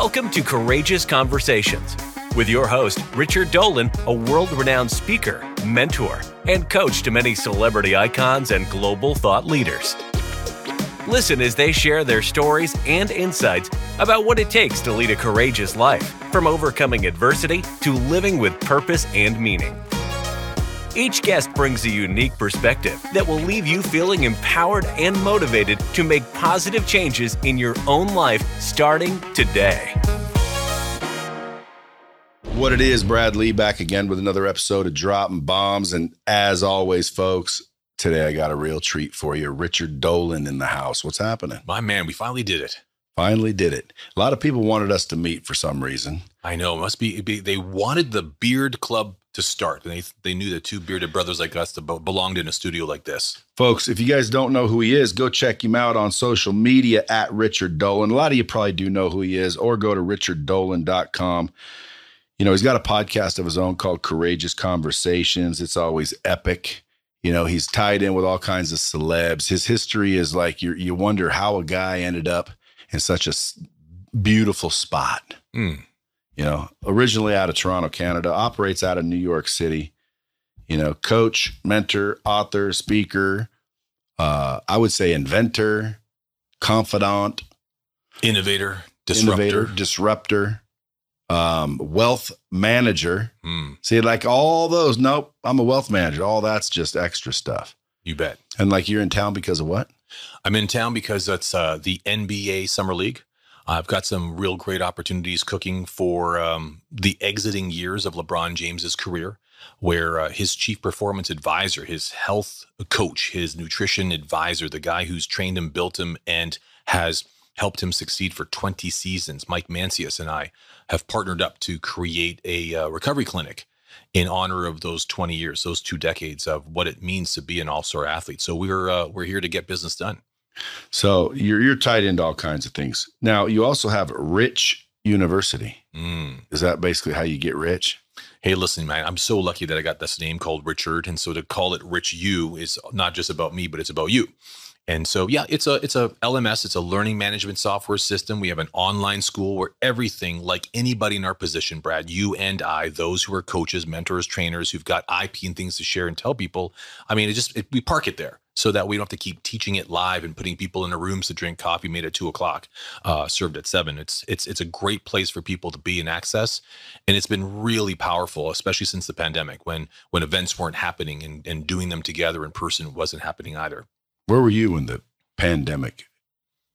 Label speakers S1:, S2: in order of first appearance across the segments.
S1: Welcome to Courageous Conversations with your host, Richard Dolan, a world renowned speaker, mentor, and coach to many celebrity icons and global thought leaders. Listen as they share their stories and insights about what it takes to lead a courageous life, from overcoming adversity to living with purpose and meaning. Each guest brings a unique perspective that will leave you feeling empowered and motivated to make positive changes in your own life starting today.
S2: What it is, Brad Lea back again with another episode of Dropping Bombs. And as always, folks, today I got a real treat for you. Richard Dolan in the house. What's happening?
S3: My man, we finally did it.
S2: Finally did it. A lot of people wanted us to meet for some reason.
S3: I know. It must be, be they wanted the Beard Club to start. And they they knew that two bearded brothers like us belonged in a studio like this.
S2: Folks, if you guys don't know who he is, go check him out on social media at Richard Dolan. A lot of you probably do know who he is, or go to richarddolan.com. You know, he's got a podcast of his own called Courageous Conversations. It's always epic. You know, he's tied in with all kinds of celebs. His history is like you you wonder how a guy ended up in such a beautiful spot. Mm you know, originally out of Toronto, Canada, operates out of New York City. You know, coach, mentor, author, speaker, uh, I would say inventor, confidant,
S3: innovator, disruptor, innovator,
S2: disruptor, um, wealth manager. Mm. See, like all those, nope, I'm a wealth manager. All that's just extra stuff.
S3: You bet.
S2: And like you're in town because of what?
S3: I'm in town because that's uh, the NBA Summer League. I've got some real great opportunities cooking for um, the exiting years of LeBron James's career, where uh, his chief performance advisor, his health coach, his nutrition advisor, the guy who's trained him, built him, and has helped him succeed for 20 seasons, Mike Mancias and I have partnered up to create a uh, recovery clinic in honor of those 20 years, those two decades of what it means to be an all-star athlete. So we're uh, we're here to get business done.
S2: So you're you're tied into all kinds of things. Now you also have Rich University. Mm. Is that basically how you get rich?
S3: Hey, listen, man, I'm so lucky that I got this name called Richard, and so to call it Rich U is not just about me, but it's about you. And so, yeah, it's a it's a LMS. It's a learning management software system. We have an online school where everything, like anybody in our position, Brad, you and I, those who are coaches, mentors, trainers, who've got IP and things to share and tell people. I mean, it just it, we park it there so that we don't have to keep teaching it live and putting people in the rooms to drink coffee made at two o'clock, uh, served at seven. It's it's it's a great place for people to be and access, and it's been really powerful, especially since the pandemic when when events weren't happening and and doing them together in person wasn't happening either.
S2: Where were you when the pandemic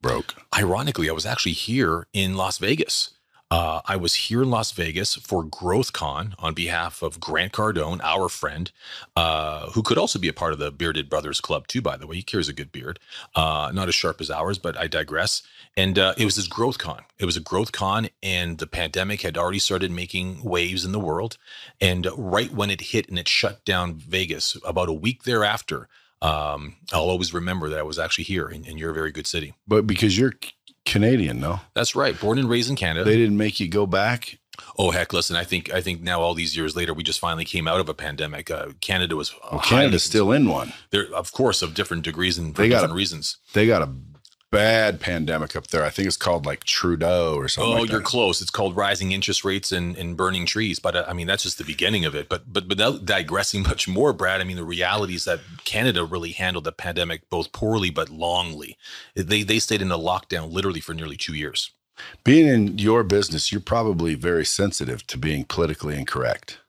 S2: broke?
S3: Ironically, I was actually here in Las Vegas. Uh, I was here in Las Vegas for GrowthCon on behalf of Grant Cardone, our friend, uh, who could also be a part of the Bearded Brothers Club too. By the way, he carries a good beard, uh, not as sharp as ours, but I digress. And uh, it was this GrowthCon. It was a GrowthCon, and the pandemic had already started making waves in the world. And right when it hit and it shut down Vegas, about a week thereafter, um, I'll always remember that I was actually here in, in your very good city.
S2: But because you're Canadian, no?
S3: That's right. Born and raised in Canada.
S2: They didn't make you go back.
S3: Oh heck! Listen, I think I think now all these years later, we just finally came out of a pandemic. Uh, Canada was
S2: well, Canada's still in one.
S3: There, of course, of different degrees and for they different got a, reasons.
S2: They got a bad pandemic up there. I think it's called like Trudeau or something. Oh,
S3: like
S2: you're
S3: that. close. It's called rising interest rates and, and burning trees. But uh, I mean, that's just the beginning of it. But but without digressing much more, Brad. I mean, the reality is that Canada really handled the pandemic both poorly but longly. They they stayed in a lockdown literally for nearly two years.
S2: Being in your business, you're probably very sensitive to being politically incorrect.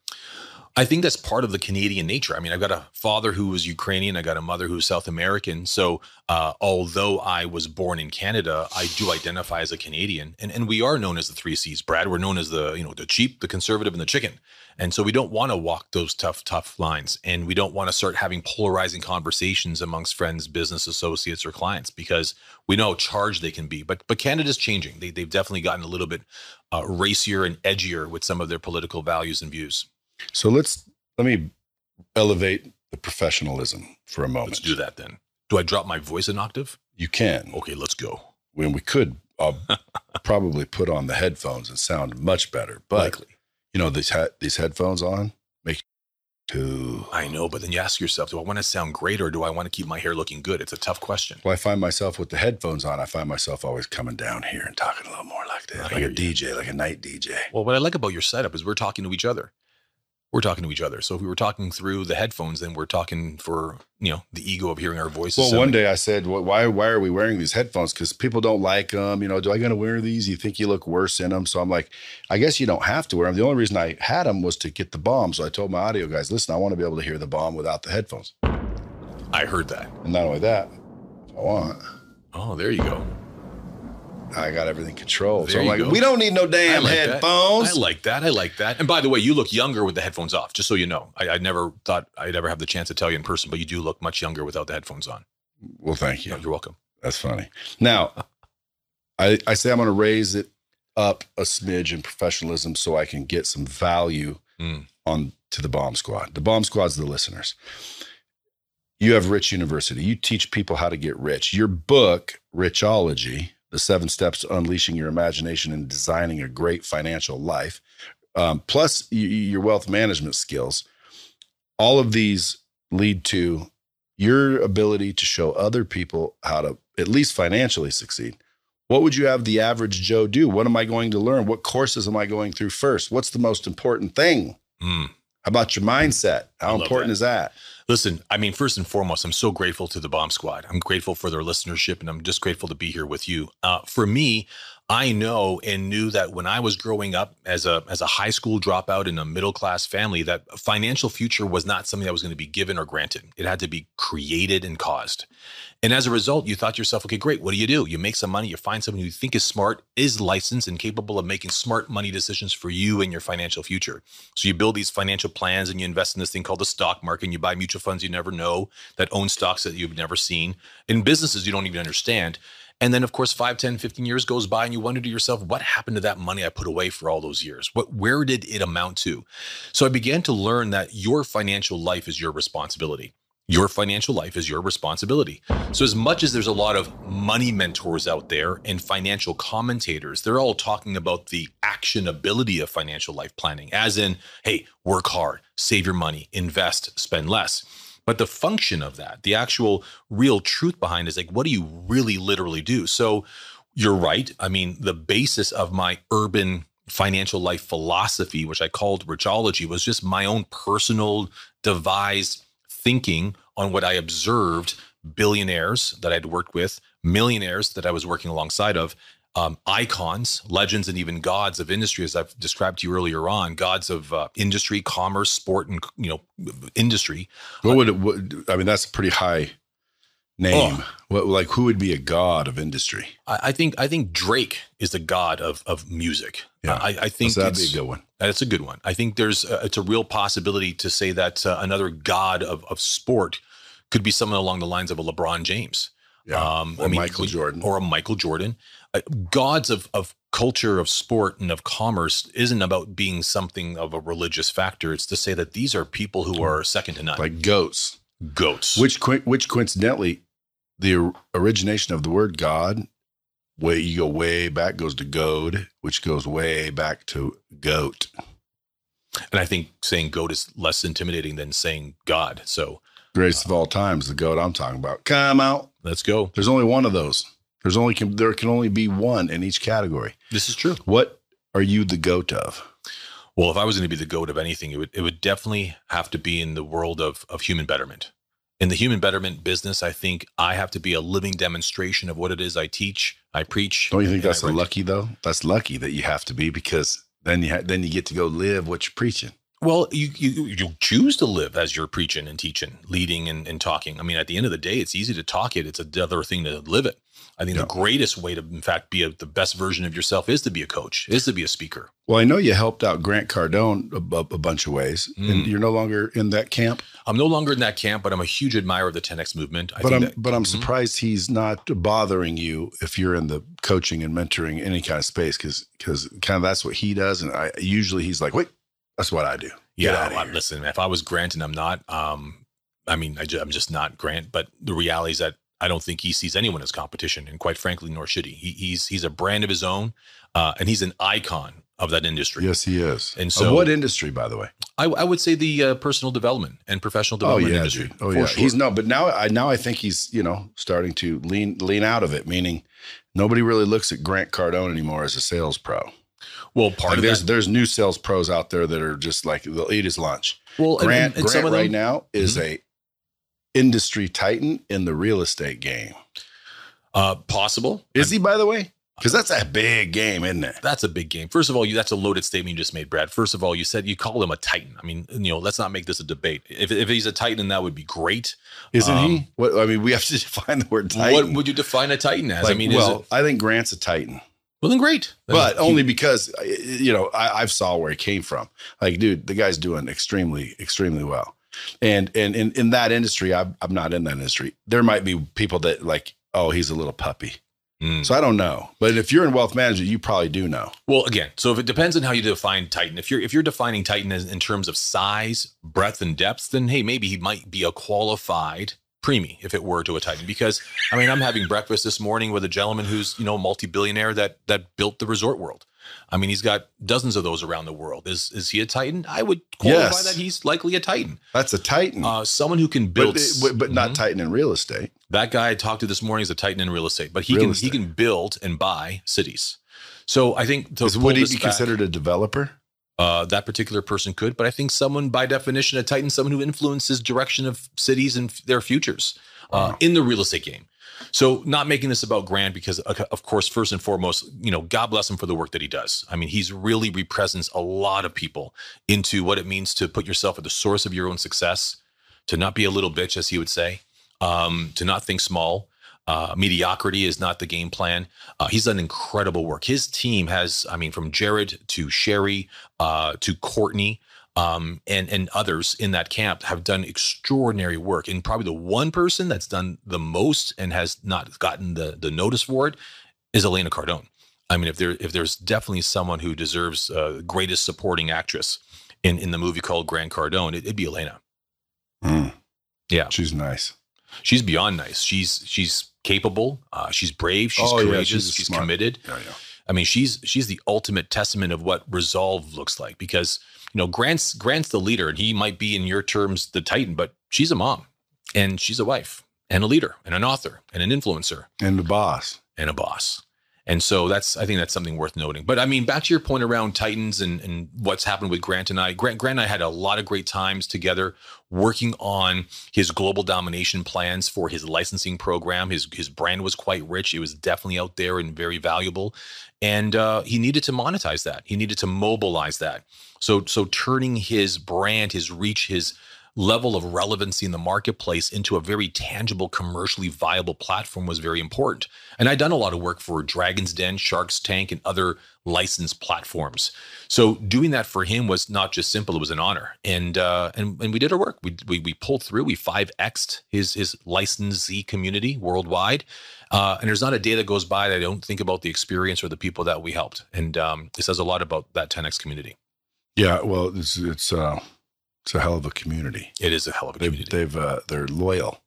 S3: I think that's part of the Canadian nature. I mean, I've got a father who was Ukrainian. I got a mother who's South American. So, uh, although I was born in Canada, I do identify as a Canadian, and and we are known as the three C's. Brad, we're known as the you know the cheap, the conservative, and the chicken. And so we don't want to walk those tough, tough lines, and we don't want to start having polarizing conversations amongst friends, business associates, or clients because we know how charged they can be. But but Canada's changing. They they've definitely gotten a little bit uh, racier and edgier with some of their political values and views.
S2: So let's let me elevate the professionalism for a moment.
S3: Let's do that then. Do I drop my voice an octave?
S2: You can.
S3: Okay, let's go.
S2: When we could, I'll probably put on the headphones and sound much better. But Likely. you know these ha- these headphones on make Ooh.
S3: I know, but then you ask yourself, do I want to sound great or do I want to keep my hair looking good? It's a tough question.
S2: Well, I find myself with the headphones on, I find myself always coming down here and talking a little more like this,
S3: I
S2: like a
S3: you.
S2: DJ, like a night DJ.
S3: Well, what I like about your setup is we're talking to each other. We're talking to each other. So if we were talking through the headphones, then we're talking for, you know, the ego of hearing our voices.
S2: Well, one day I said, well, "Why? Why are we wearing these headphones? Because people don't like them. You know, do I got to wear these? You think you look worse in them?" So I'm like, "I guess you don't have to wear them." The only reason I had them was to get the bomb. So I told my audio guys, "Listen, I want to be able to hear the bomb without the headphones."
S3: I heard that.
S2: And not only that, I want.
S3: Oh, there you go.
S2: I got everything controlled.
S3: There
S2: so I'm like,
S3: go.
S2: we don't need no damn
S3: like that.
S2: headphones.
S3: I like that. I like that. And by the way, you look younger with the headphones off, just so you know. I, I never thought I'd ever have the chance to tell you in person, but you do look much younger without the headphones on.
S2: well, thank you.
S3: Yeah, you're welcome.
S2: That's funny. Now, I, I say I'm going to raise it up a smidge in professionalism so I can get some value
S3: Mm.
S2: on to the bomb squad. The bomb squad's the listeners. You have Rich University. You teach people how to get rich. Your book, Richology, the seven steps to unleashing your imagination and designing a great financial life, um, plus y- your wealth management skills, all of these lead to your ability to show other people how to at least financially succeed. What would you have the average Joe do? What am I going to learn? What courses am I going through first? What's the most important thing?
S3: Mm.
S2: How about your mindset? How important
S3: that.
S2: is that?
S3: Listen, I mean, first and foremost, I'm so grateful to the Bomb Squad. I'm grateful for their listenership, and I'm just grateful to be here with you. Uh, for me, I know and knew that when I was growing up as a as a high school dropout in a middle class family, that financial future was not something that was going to be given or granted. It had to be created and caused. And as a result, you thought to yourself, okay, great. What do you do? You make some money. You find someone you think is smart, is licensed, and capable of making smart money decisions for you and your financial future. So you build these financial plans and you invest in this thing called the stock market and you buy mutual funds you never know that own stocks that you've never seen in businesses you don't even understand. And then of course 5, 10, 15 years goes by and you wonder to yourself, what happened to that money I put away for all those years? What where did it amount to? So I began to learn that your financial life is your responsibility. Your financial life is your responsibility. So, as much as there's a lot of money mentors out there and financial commentators, they're all talking about the actionability of financial life planning, as in, hey, work hard, save your money, invest, spend less. But the function of that, the actual real truth behind is like, what do you really literally do? So, you're right. I mean, the basis of my urban financial life philosophy, which I called Richology, was just my own personal devised thinking on what I observed billionaires that I'd worked with, millionaires that I was working alongside of, um, icons, legends, and even gods of industry, as I've described to you earlier on, gods of uh, industry, commerce, sport, and you know, industry.
S2: What would it, what, I mean? That's pretty high name.
S3: Oh.
S2: What, like, who would be a god of industry?
S3: I, I think I think Drake is the god of of music.
S2: Yeah.
S3: I, I think
S2: So that'd be
S3: it's-
S2: a good one.
S3: That's a good one. I think there's a, it's a real possibility to say that uh, another god of of sport could be someone along the lines of a LeBron James.
S2: Yeah.
S3: Um,
S2: or Michael Jordan.
S3: or a Michael Jordan. Uh, gods of of culture, of sport, and of commerce isn't about being something of a religious factor. It's to say that these are people who are second to none.
S2: like goats.
S3: Goats.
S2: Which which coincidentally, the origination of the word God, way you go way back goes to goad, which goes way back to goat.
S3: and I think saying goat is less intimidating than saying God. So
S2: Greatest of all times, the goat I'm talking about. Come out.
S3: let's go.
S2: There's only one of those. There's only can, there can only be one in each category.
S3: This is true.
S2: What are you the goat of?
S3: Well, if I was going to be the goat of anything, it would it would definitely have to be in the world of of human betterment. In the human betterment business, I think I have to be a living demonstration of what it is I teach, I preach.
S2: Don't you think that's lucky though? That's lucky that you have to be because then you ha- then you get to go live what you're preaching.
S3: Well, you, you you choose to live as you're preaching and teaching, leading and, and talking. I mean, at the end of the day, it's easy to talk it. It's another thing to live it. I think
S2: Yeah.
S3: the greatest way to, in fact, be a, the best version of yourself is to be a coach, is to be a speaker.
S2: Well, I know you helped out Grant Cardone a, a bunch of ways, and
S3: Mm.
S2: you're no longer in that camp.
S3: I'm no longer in that camp, but I'm a huge admirer of the 10x movement. I
S2: but
S3: think
S2: I'm
S3: that,
S2: but I'm
S3: Mhm.
S2: surprised he's not bothering you if you're in the coaching and mentoring any kind of space because because kind of that's what he does, and I usually he's like, wait, that's what I do. Get
S3: Yeah,
S2: outta
S3: well,
S2: here.
S3: listen, if I was Grant and I'm not, um, I mean, I am just not Grant. But the reality is that I don't think he sees anyone as competition, and quite frankly, nor should he. he he's he's a brand of his own, uh, and he's an icon of that industry.
S2: Yes, he is.
S3: And
S2: Of
S3: so-
S2: what industry, by the way?
S3: I, I would say the uh, personal development and professional
S2: Oh
S3: development
S2: yeah,
S3: industry.
S2: dude. Oh yeah.
S3: sure.
S2: He's no, but now I now I think he's you know starting to lean lean out of it. Meaning, nobody really looks at Grant Cardone anymore as a sales pro.
S3: well, part
S2: Like
S3: of
S2: there's
S3: that.
S2: there's new sales pros out there that are just like they'll eat his lunch.
S3: Well,
S2: Grant
S3: and, and
S2: Grant
S3: of
S2: right
S3: them, Mm-hmm.
S2: now is a industry titan in the real estate game.
S3: uh, possible.
S2: Is he, by the way? Because that's a big game, isn't it?
S3: That's a big game. First of all, you, that's a loaded statement you just made, Brad. First of all, you said you call him a Titan. I mean, you know, let's not make this a debate. If, if he's a Titan, that would be great.
S2: Isn't
S3: Um,
S2: he? What I mean, we have to define the word titan.
S3: What would you define a Titan as? I
S2: Like,
S3: mean, is
S2: well,
S3: it,
S2: I think Grant's a titan.
S3: well, then great. Then
S2: but
S3: he-
S2: only because you know I, I've saw where he came from. Like, dude, the guy's doing extremely, extremely well. And and in, in that industry, I'm, I'm not in that industry. There might be people that like, oh, he's a little puppy.
S3: Mm.
S2: So I don't know. But if you're in wealth management, you probably do know.
S3: Well, again, so if it depends on how you define Titan, if you're if you're defining Titan as in terms of size, breadth, and depth, then hey, maybe he might be a qualified preemie if it were to a Titan. Because I mean, I'm having breakfast this morning with a gentleman who's you know multi-billionaire that that built the resort world. I mean, he's got dozens of those around the world. Is is he a Titan? I would qualify
S2: Yes.
S3: that he's likely a Titan.
S2: That's a titan.
S3: Uh, someone who can build,
S2: but, but not
S3: Mhm.
S2: titan in real estate.
S3: That guy I talked to this morning is a titan in real estate, but he
S2: Real
S3: can
S2: estate.
S3: he can build and buy cities. So I think to
S2: Is, would he be
S3: back-
S2: considered a developer?
S3: Uh, that particular person could, but I think someone by definition a titan, someone who influences direction of cities and their futures uh,
S2: Wow.
S3: in the real estate game. So not making this about Grant because uh, of course, first and foremost, you know, God bless him for the work that he does. I mean, he's really represents a lot of people into what it means to put yourself at the source of your own success, to not be a little bitch, as he would say, um, to not think small. Uh, mediocrity is not the game plan. Uh, he's done incredible work. His team has, I mean, from Jared to Sherry uh, to Courtney um, and and others in that camp have done extraordinary work. And probably the one person that's done the most and has not gotten the the notice for it is Elena Cardone. I mean, if there if there's definitely someone who deserves uh, greatest supporting actress in in the movie called Grant Cardone, it, it'd be Elena.
S2: Mm.
S3: Yeah.
S2: She's nice.
S3: She's beyond nice. She's she's capable. Uh, she's brave. She's
S2: Oh, yeah,
S3: courageous.
S2: she's
S3: she's committed.
S2: Yeah, yeah.
S3: I mean, she's she's the ultimate testament of what resolve looks like because you know Grant's Grant's the leader and he might be in your terms the titan, but she's a mom and she's a wife and a leader and an author and an influencer
S2: And a boss.
S3: and a boss. And so that's I think that's something worth noting. But I mean, back to your point around Titans and, and what's happened with Grant and I. Grant Grant and I had a lot of great times together working on his global domination plans for his licensing program. His his brand was quite rich. It was definitely out there and very valuable. And uh, he needed to monetize that. He needed to mobilize that. So so turning his brand, his reach, his level of relevancy in the marketplace into a very tangible, commercially viable platform was very important. And I'd done a lot of work for Dragon's Den, Shark's Tank, and other licensed platforms. So doing that for him was not just simple; it was an honor. And uh, and and we did our work. We we, we pulled through. We five xed his his licensee community worldwide. Uh, and there's not a day that goes by that I don't think about the experience or the people that we helped. And um, it says a lot about that 10x community.
S2: Yeah, well, it's it's uh, it's a hell of a community.
S3: It is a hell of a
S2: They've
S3: community.
S2: they've uh, they're loyal.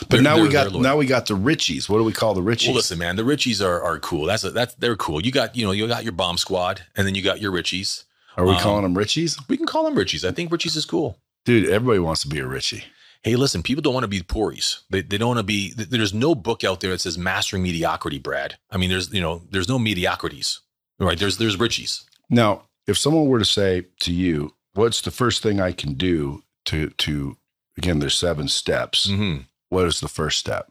S2: But
S3: They're-
S2: now we
S3: they're-
S2: got now we got the Richies. What do we call the Richies?
S3: Well, listen, man, the Richies are are cool. That's a, that's they're cool. You got you know you got your bomb squad, and then you got your Richies.
S2: Are we
S3: um,
S2: calling them Richies?
S3: We can call them Richies. I think Richies is cool.
S2: Dude, everybody wants to be a Richie.
S3: Hey, listen, people don't want to be Poories. They, they don't want to be. There's no book out there that says mastering mediocrity, Brad. I mean, there's you know there's no mediocrities, right? There's there's Richies.
S2: Now, if someone were to say to you, "What's the first thing I can do to to again?" There's seven steps.
S3: Mm-hmm.
S2: What is the first step?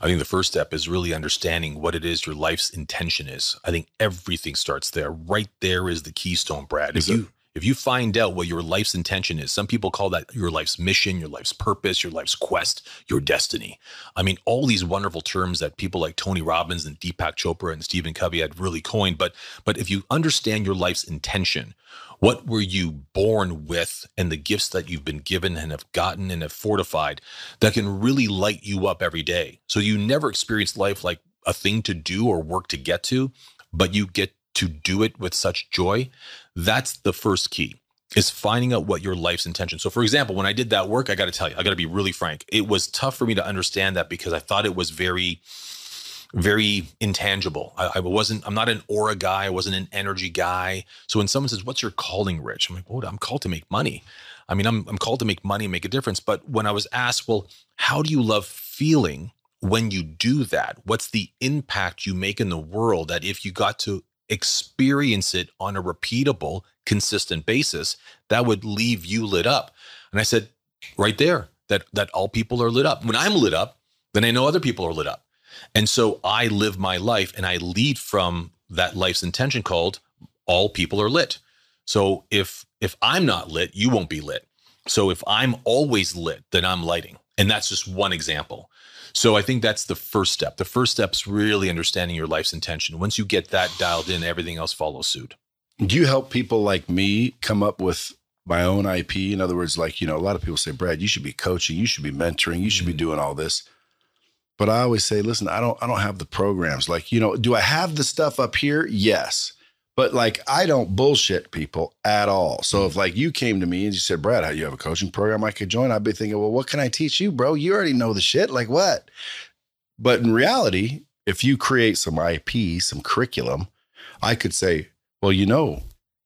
S3: I think the first step is really understanding what it is your life's intention is. I think everything starts there. Right there is the keystone, Brad.
S2: Is
S3: if
S2: it?
S3: If you find out what your life's intention is, some people call that your life's mission, your life's purpose, your life's quest, your destiny. I mean, all these wonderful terms that people like Tony Robbins and Deepak Chopra and Stephen Covey had really coined. But but if you understand your life's intention, what were you born with and the gifts that you've been given and have gotten and have fortified that can really light you up every day. So you never experience life like a thing to do or work to get to, but you get to do it with such joy. That's the first key is finding out what your life's intention. So for example, when I did that work, I got to tell you, I got to be really frank. It was tough for me to understand that because I thought it was very very intangible. I, I, wasn't, I'm not an aura guy. I wasn't an energy guy. So when someone says, What's your calling, Rich? I'm like, Well, I'm called to make money. I mean, I'm, I'm called to make money and make a difference. But when I was asked, Well, how do you love feeling when you do that? What's the impact you make in the world that if you got to experience it on a repeatable, consistent basis, that would leave you lit up? And I said, Right there, that, that all people are lit up. When I'm lit up, then I know other people are lit up. And so I live my life and I lead from that life's intention called all people are lit. So if if I'm not lit, you won't be lit. So if I'm always lit, then I'm lighting. And that's just one example. So I think that's the first step. The first step is really understanding your life's intention. Once you get that dialed in, everything else follows suit.
S2: Do you help people like me come up with my own IP? In other words, like, you know, a lot of people say, Brad, you should be coaching, you should be mentoring, you should mm-hmm. be doing all this. But I always say, listen, I don't I don't have the programs. Like, you know, do I have the stuff up here? Yes. But like I don't bullshit people at all. So if like you came to me and you said, Brad, how you have a coaching program I could join? I'd be thinking, well, what can I teach you, bro? You already know the shit. Like what? But in reality, if you create some IP, some curriculum, I could say, well, you know,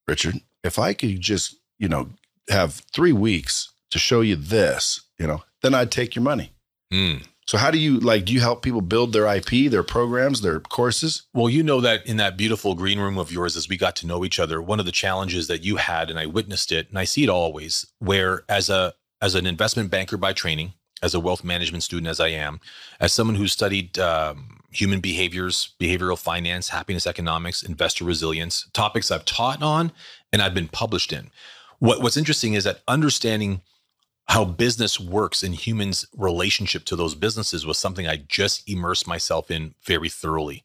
S2: Richard, if I could just, you know, have three weeks to show you this, you know, then I'd take your money. Mm. So how do you like do you help people build their IP, their programs, their courses?
S3: Well, you know that in that beautiful green room of yours as we got to know each other, one of the challenges that you had and I witnessed it and I see it always where as a as an investment banker by training, as a wealth management student as I am, as someone who studied um, human behaviors, behavioral finance, happiness economics, investor resilience, topics I've taught on and I've been published in. What, what's interesting is that understanding how business works and humans' relationship to those businesses was something I just immersed myself in very thoroughly.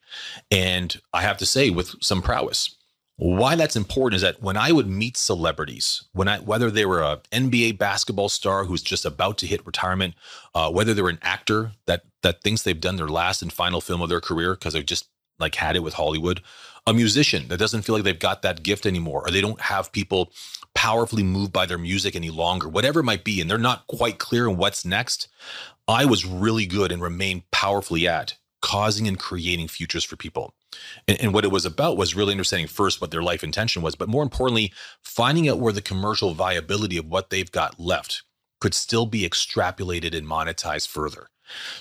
S3: And I have to say, with some prowess. Why that's important is that when I would meet celebrities, when I whether they were a NBA basketball star who's just about to hit retirement, uh, whether they're an actor that that thinks they've done their last and final film of their career because they've just like had it with Hollywood, a musician that doesn't feel like they've got that gift anymore, or they don't have people powerfully moved by their music any longer, whatever it might be, and they're not quite clear on what's next, I was really good and remained powerfully at causing and creating futures for people. And, and, what it was about was really understanding first what their life intention was, but more importantly, finding out where the commercial viability of what they've got left could still be extrapolated and monetized further.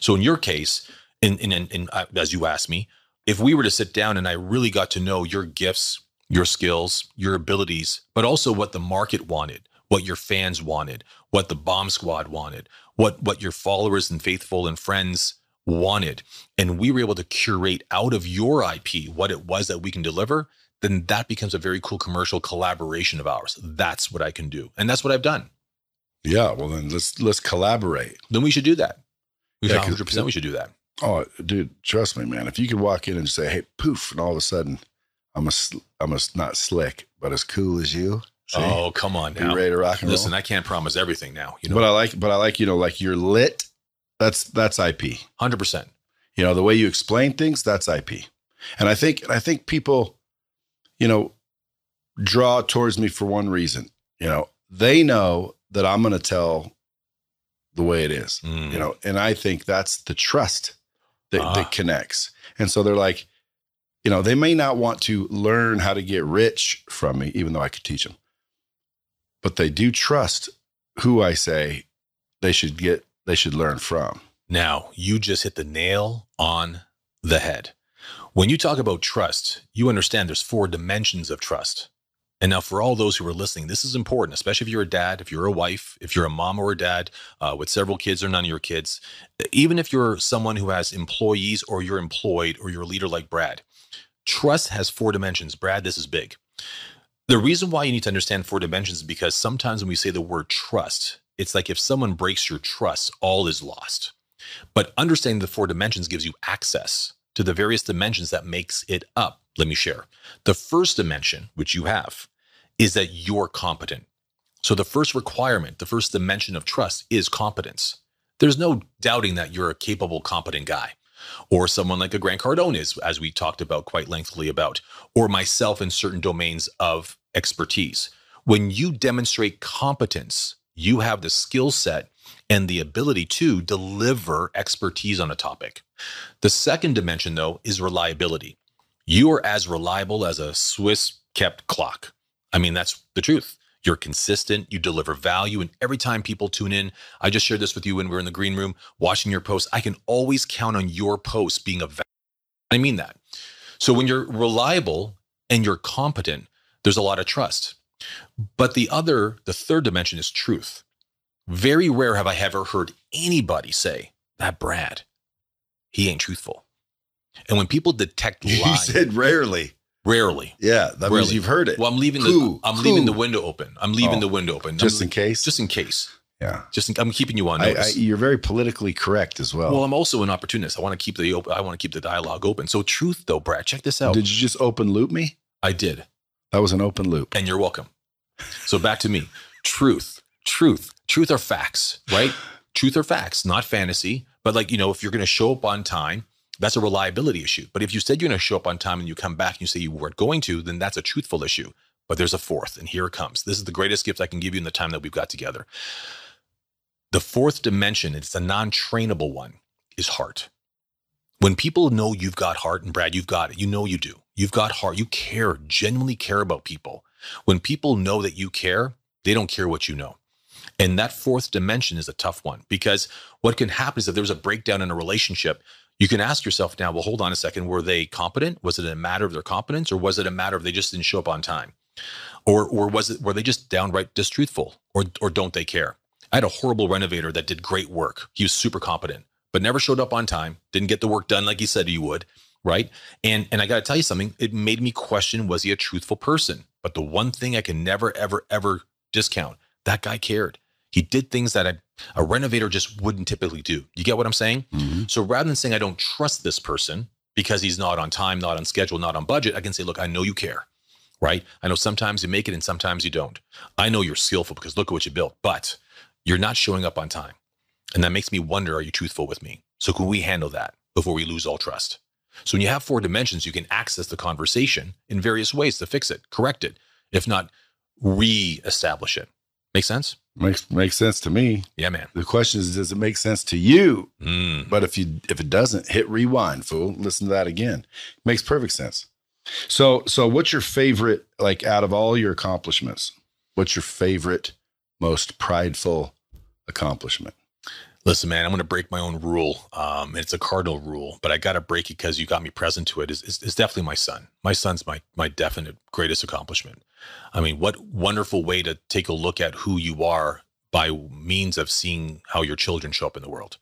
S3: So in your case, in, in, in, in uh, as you asked me, if we were to sit down and I really got to know your gifts, your skills, your abilities, but also what the market wanted, what your fans wanted, what the bomb squad wanted, what what your followers and faithful and friends wanted. And we were able to curate out of your IP what it was that we can deliver, then that becomes a very cool commercial collaboration of ours. That's what I can do. And that's what I've done.
S2: Yeah, well then let's let's collaborate.
S3: Then we should do that. We yeah, 100% we should do that.
S2: Oh, dude, trust me, man. If you could walk in and say, "Hey, poof," and all of a sudden I'm a I'm a not slick, but as cool as you.
S3: See? Oh, come on now.
S2: You ready to rock and
S3: Listen,
S2: roll?
S3: I can't promise everything now. You know,
S2: but I like, but I like, you know, like you're lit. That's that's IP.
S3: Hundred percent.
S2: You know, the way you explain things, that's IP. And I think, I think people, you know, draw towards me for one reason. You know, they know that I'm going to tell the way it is. Mm. You know, and I think that's the trust that, that ah. connects. And so they're like, you know, they may not want to learn how to get rich from me, even though I could teach them, but they do trust who I say they should get, they should learn from.
S3: Now, you just hit the nail on the head. When you talk about trust, you understand there's four dimensions of trust. And now, for all those who are listening, this is important, especially if you're a dad, if you're a wife, if you're a mom or a dad uh, with several kids or none of your kids, even if you're someone who has employees or you're employed or you're a leader like Brad, Trust has four dimensions. Brad, this is big. The reason why you need to understand four dimensions is because sometimes when we say the word trust, it's like if someone breaks your trust, all is lost. But understanding the four dimensions gives you access to the various dimensions that makes it up. Let me share. The first dimension, which you have, is that you're competent. So the first requirement, the first dimension of trust is competence. There's no doubting that you're a capable, competent guy or someone like a Grant Cardone is, as we talked about quite lengthily about, or myself in certain domains of expertise. When you demonstrate competence, you have the skill set and the ability to deliver expertise on a topic. The second dimension, though, is reliability. You are as reliable as a Swiss kept clock. I mean, that's the truth. You're consistent, you deliver value, and every time people tune in, I just shared this with you when we were in the green room watching your posts. I can always count on your posts being a value. I mean that. So when you're reliable and you're competent, there's a lot of trust. But the other, the third dimension is truth. Very rare have I ever heard anybody say that Brad, he ain't truthful. And when people detect
S2: You said rarely.
S3: Rarely.
S2: Yeah, that means you've heard it.
S3: Well, I'm leaving
S2: Who?
S3: the I'm leaving the window open. I'm leaving
S2: Oh.
S3: the window open.
S2: just
S3: I'm-
S2: in case.
S3: just in case.
S2: yeah.
S3: Just in, I'm keeping you on
S2: I, I,
S3: notice.
S2: you're very politically correct as well.
S3: well, I'm also an opportunist. I want to keep the open. I want to keep the dialogue open. So, truth though, Brad, check this out.
S2: Did you just open loop me?
S3: I did,
S2: That was an open loop.
S3: and you're welcome. So back to me. Truth, truth, truth are facts, right? truth are facts, not fantasy. But like you know, if you're going to show up on time, that's a reliability issue. But if you said you're going to show up on time and you come back and you say you weren't going to, then that's a truthful issue. But there's a fourth, and here it comes. This is the greatest gift I can give you in the time that we've got together. The fourth dimension, it's a non-trainable one, is heart. When people know you've got heart, and Brad, you've got it, you know you do. You've got heart. You care, genuinely care about people. When people know that you care, they don't care what you know. And that fourth dimension is a tough one because what can happen is if there's a breakdown in a relationship, you can ask yourself now, well, hold on a second. Were they competent? Was it a matter of their competence or was it a matter of they just didn't show up on time? Or, or was it, were they just downright distruthful or, or don't they care? I had a horrible renovator that did great work. He was super competent, but never showed up on time, didn't get the work done like he said he would. Right. And, and I got to tell you something, it made me question, was he a truthful person? But the one thing I can never, ever, ever discount, that guy cared. He did things that a, a renovator just wouldn't typically do. You get what I'm saying?
S2: Mhm.
S3: So rather than saying I don't trust this person because he's not on time, not on schedule, not on budget, I can say, look, I know you care, right? I know sometimes you make it and sometimes you don't. I know you're skillful because look at what you built, but you're not showing up on time. And that makes me wonder, are you truthful with me? So can we handle that before we lose all trust? So when you have four dimensions, you can access the conversation in various ways to fix it, correct it, if not re-establish it. Make sense?
S2: Makes makes sense to me.
S3: Yeah, man.
S2: The question is, does it make sense to you?
S3: Mm.
S2: But if you if it doesn't, hit rewind, fool. Listen to that again. Makes perfect sense. So so what's your favorite, like out of all your accomplishments, what's your favorite, most prideful accomplishment?
S3: Listen, man, I'm going to break my own rule. Um, it's a cardinal rule, but I got to break it because you got me present to it. Is is definitely my son. My son's my my definite greatest accomplishment. I mean, what wonderful way to take a look at who you are by means of seeing how your children show up in the world.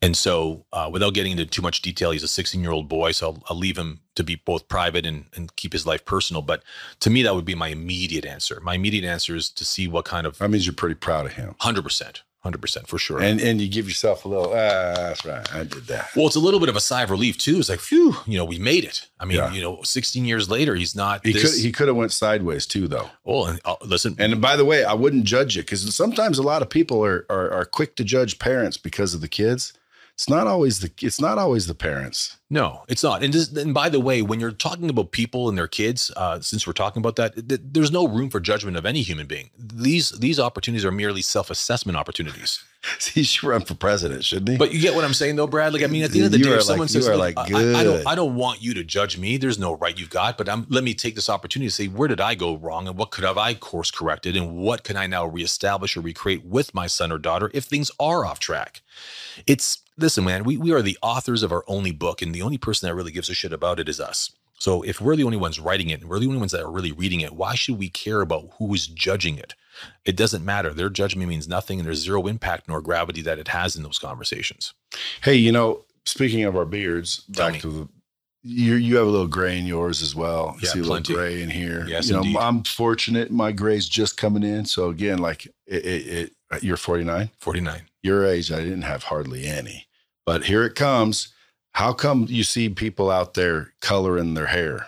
S3: And so, uh, without getting into too much detail, he's a 16 year old boy, so I'll, I'll leave him to be both private and, and keep his life personal. But to me, that would be my immediate answer. My immediate answer is to see what kind of
S2: That means you're pretty proud of him.
S3: 100%, 100% for sure.
S2: And and you give yourself a little, ah, that's right. I did that.
S3: Well, it's a little bit of a sigh of relief too. It's like, phew, you know, we made it. I mean,
S2: Yeah.
S3: you know, 16 years later, he's not
S2: He
S3: this.
S2: could he could have went sideways too, though.
S3: oh, and uh, listen,
S2: And by the way, I wouldn't judge it because sometimes a lot of people are, are are quick to judge parents because of the kids. It's not always the it's not always the parents.
S3: no, it's not. And, just, and by the way, when you're talking about people and their kids, uh, since we're talking about that, th- there's no room for judgment of any human being. These these opportunities are merely self assessment opportunities.
S2: He should run for president, shouldn't he?
S3: But you get what I'm saying, though, Brad. Like, I mean, at the end of the
S2: You
S3: day, if someone
S2: like-
S3: says,
S2: you are
S3: "Look,
S2: like,
S3: I, I don't. I don't want you to judge me. There's no right you've got, but I'm, let me take this opportunity to say, where did I go wrong, and what could have I course corrected, and what can I now reestablish or recreate with my son or daughter if things are off track? It's listen, man. We we are the authors of our only book, and the only person that really gives a shit about it is us. So if we're the only ones writing it, and we're the only ones that are really reading it, why should we care about who is judging it? It doesn't matter. Their judgment means nothing, and there's zero impact nor gravity that it has in those conversations.
S2: hey, you know, speaking of our beards,
S3: Tell
S2: back
S3: me.
S2: to the you you have a little gray in yours as well.
S3: Yeah,
S2: see a
S3: plenty.
S2: little gray in here.
S3: Yes,
S2: you know,
S3: indeed.
S2: I'm fortunate. My gray's just coming in. So again, like it, it, it you're 49.
S3: 49.
S2: Your age, I didn't have hardly any. But here it comes. How come you see people out there coloring their hair?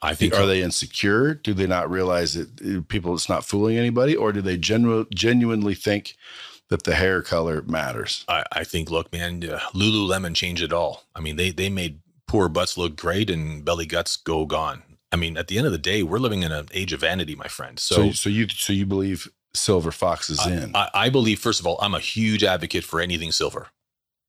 S3: I think
S2: Are they insecure? Do they not realize that uh, people it's not fooling anybody, or do they genu- genuinely think that the hair color matters?
S3: I, I think, look, man, uh, Lululemon changed it all. I mean, they they made poor butts look great and belly guts go gone. I mean, at the end of the day, we're living in an age of vanity, my friend. So,
S2: So, so you so you believe silver foxes in.
S3: I, I believe, first of all, I'm a huge advocate for anything silver.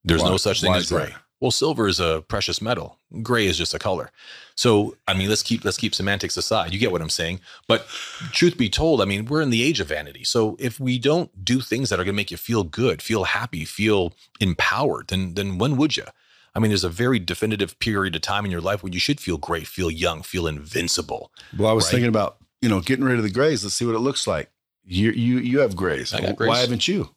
S3: There's
S2: Why-
S3: no such thing as
S2: is that?
S3: gray. Well, silver is a precious metal. Gray is just a color. So, I mean, let's keep let's keep semantics aside. You get what I'm saying. But truth be told, I mean, we're in the age of vanity. So, if we don't do things that are going to make you feel good, feel happy, feel empowered, then then when would you? I mean, there's a very definitive period of time in your life when you should feel great, feel young, feel invincible.
S2: well, I was
S3: right.
S2: thinking about you know getting rid of the grays. Let's see what it looks like. You you you have grays.
S3: I got
S2: Why haven't you?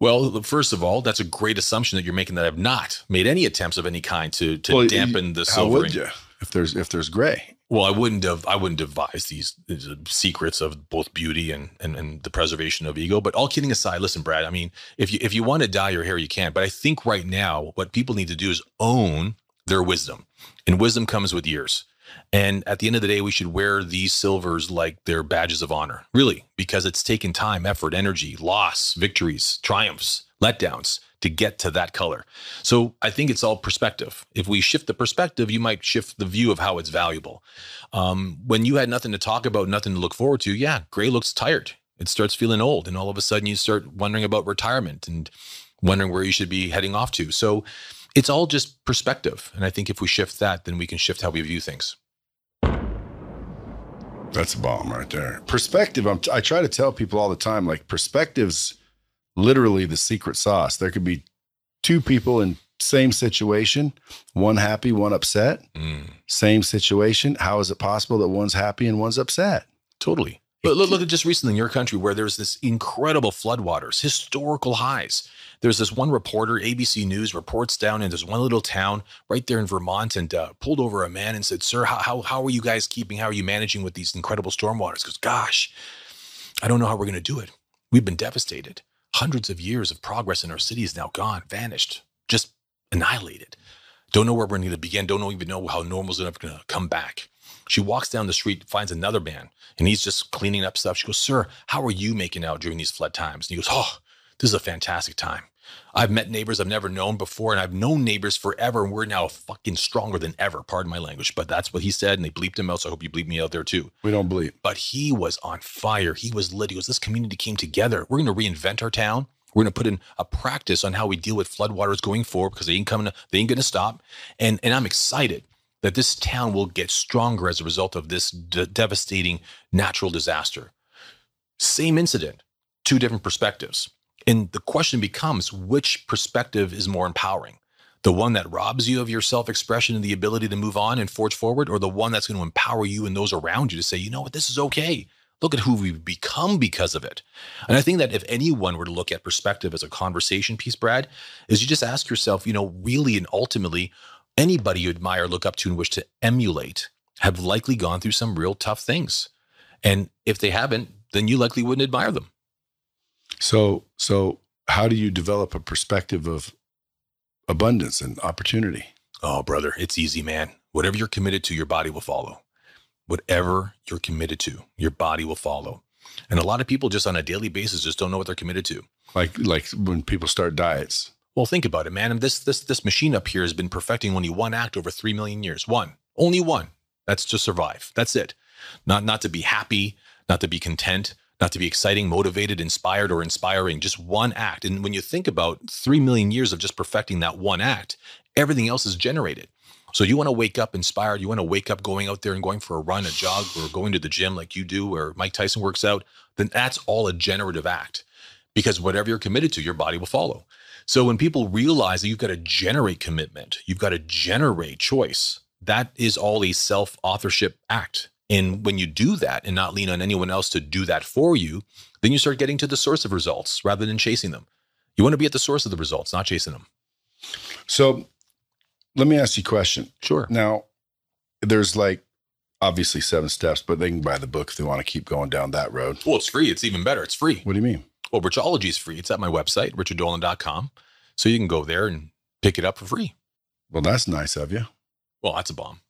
S3: Well, first of all, that's a great assumption that you're making that I've not made any attempts of any kind to to
S2: Well,
S3: dampen the
S2: How
S3: silvering.
S2: would you if there's if there's gray?
S3: Well, I wouldn't have I wouldn't devise these, these uh, secrets of both beauty and, and and the preservation of ego. But all kidding aside, listen, Brad. I mean, if you if you want to dye your hair, you can. But I think right now, what people need to do is own their wisdom, and wisdom comes with years. And at the end of the day, we should wear these silvers like they're badges of honor, really, because it's taken time, effort, energy, loss, victories, triumphs, letdowns to get to that color. So I think it's all perspective. If we shift the perspective, you might shift the view of how it's valuable. Um, when you had nothing to talk about, nothing to look forward to, yeah, gray looks tired. It starts feeling old, and all of a sudden you start wondering about retirement and wondering where you should be heading off to. So it's all just perspective, and I think if we shift that, then we can shift how we view things.
S2: That's a bomb right there. Perspective. I'm, I try to tell people all the time, like perspectives, literally the secret sauce. There could be two people in same situation, one happy, one upset.
S3: Mm,
S2: Same situation. How is it possible that one's happy and one's upset?
S3: totally. But look, look at just recently in your country where there's this incredible floodwaters, historical highs. There's this one reporter, ABC News, reports down in this one little town right there in Vermont and uh, pulled over a man and said, Sir, how, how, how are you guys keeping? How are you managing with these incredible stormwaters? Because, gosh, I don't know how we're going to do it. We've been devastated. Hundreds of years of progress in our city is now gone, vanished, just annihilated. Don't know where we're going to begin. Don't even know how normal normal's going to come back. She walks down the street, finds another man, and he's just cleaning up stuff. She goes, Sir, how are you making out during these flood times? And he goes, Oh, this is a fantastic time. I've met neighbors I've never known before, and I've known neighbors forever, and we're now fucking stronger than ever. Pardon my language, but that's what he said, and they bleeped him out. So I hope you bleep me out there too
S2: We don't believe.
S3: but he was on fire. He was lit. He goes, This community came together. We're going to reinvent our town. We're going to put in a practice on how we deal with floodwaters going forward because they ain't coming. They ain't going to stop. And and I'm excited that this town will get stronger as a result of this de- devastating natural disaster. Same incident, two different perspectives. And the question becomes, which perspective is more empowering? The one that robs you of your self expression and the ability to move on and forge forward, or the one that's going to empower you and those around you to say, you know what, this is okay. Look at who we've become because of it. And I think that if anyone were to look at perspective as a conversation piece, Brad, is you just ask yourself, you know, really and ultimately, anybody you admire, look up to, and wish to emulate have likely gone through some real tough things. And if they haven't, then you likely wouldn't admire them.
S2: So so how do you develop a perspective of abundance and opportunity?
S3: Oh, brother, it's easy, man. Whatever you're committed to, your body will follow. Whatever you're committed to, your body will follow. And a lot of people just on a daily basis just don't know what they're committed to.
S2: Like like when people start diets.
S3: Well, think about it, man. And this this this machine up here has been perfecting only one act over three million years. One, only one. That's to survive. That's it. Not not to be happy, not to be content, not to be exciting, motivated, inspired, or inspiring. Just one act. And when you think about three million years of just perfecting that one act, everything else is generated. So you want to wake up inspired. You want to wake up going out there and going for a run, a jog, or going to the gym like you do, or Mike Tyson works out. Then that's all a generative act, because whatever you're committed to, your body will follow. So when people realize that you've got to generate commitment, you've got to generate choice, that is all a self authorship act. And when you do that and not lean on anyone else to do that for you, then you start getting to the source of results rather than chasing them. You want to be at the source of the results, not chasing them.
S2: So let me ask you a question.
S3: Sure.
S2: Now, there's like obviously seven steps, but they can buy the book if they want to keep going down that road.
S3: Well, it's free. It's even better. It's free.
S2: What do you mean?
S3: Well, Richology is free. It's at my website, richarddolan.com. So you can go there and pick it up for free.
S2: Well, that's nice of you.
S3: Well, that's a bomb.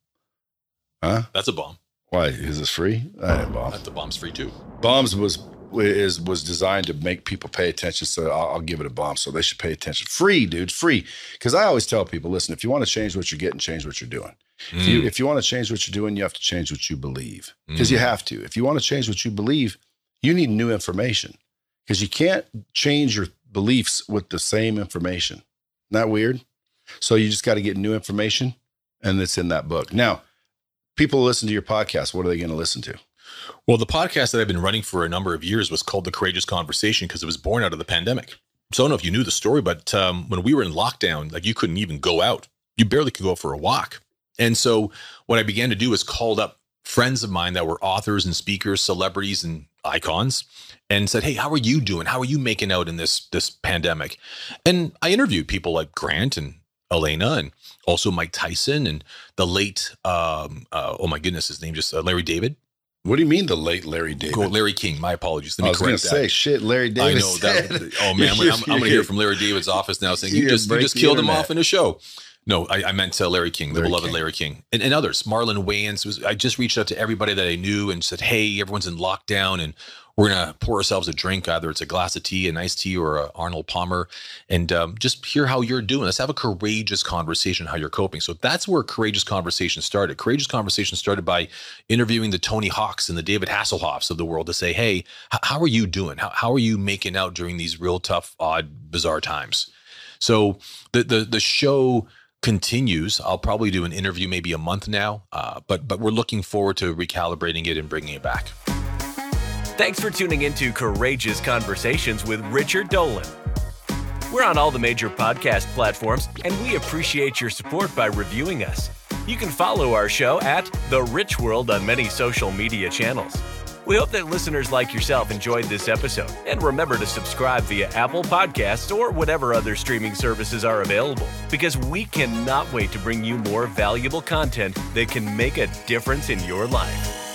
S2: Huh?
S3: That's a bomb.
S2: Why is this free? I ain't um,
S3: bomb. The bomb's free too.
S2: Bombs was is was designed to make people pay attention. So I'll, I'll give it a bomb. So they should pay attention. Free, dude, free. Because I always tell people, listen, if you want to change what you're getting, change what you're doing. If you hmm. if you want to change what you're doing, you have to change what you believe. Because you hmm. have to. If you want to change what you believe, you need new information. because you can't change your beliefs with the same information. Isn't weird? So you just got to get new information, and it's in that book. Now, people listen to your podcast. What are they going to listen to?
S3: Well, the podcast that I've been running for a number of years was called The Courageous Conversation because it was born out of the pandemic. So I don't know if you knew the story, but um, when we were in lockdown, like you couldn't even go out. You barely could go for a walk. And so what I began to do is called up friends of mine that were authors and speakers, celebrities and icons, and said, "Hey, how are you doing? How are you making out in this this pandemic?" And I interviewed people like Grant and Elena, and also Mike Tyson and the late, um, uh, oh my goodness, his name just uh, Larry David.
S2: What do you mean the late Larry David?
S3: Go Larry King. My apologies.
S2: Let me I was going to say, shit, Larry David. I know
S3: that. Oh man, I'm, I'm going to hear from Larry David's office now saying you just you just killed him off in a show. No, I, I meant uh, Larry King, the Larry beloved King. Larry King, and, and others. Marlon Wayans was. I just reached out to everybody that I knew and said, "Hey, everyone's in lockdown, and we're gonna pour ourselves a drink. Either it's a glass of tea, an iced tea, or a Arnold Palmer, and um, just hear how you're doing. Let's have a courageous conversation how you're coping. So that's where courageous conversation started. Courageous conversation started by interviewing the Tony Hawks and the David Hasselhoffs of the world to say, "Hey, how are you doing? How, how are you making out during these real tough, odd, bizarre times?" So the the the show continues. I'll probably do an interview maybe a month now, uh, but but we're looking forward to recalibrating it and bringing it back.
S1: Thanks for tuning into Courageous Conversations with Richard Dolan. We're on all the major podcast platforms, and we appreciate your support by reviewing us. You can follow our show at The Rich World on many social media channels. We hope that listeners like yourself enjoyed this episode. And remember to subscribe via Apple Podcasts or whatever other streaming services are available, because we cannot wait to bring you more valuable content that can make a difference in your life.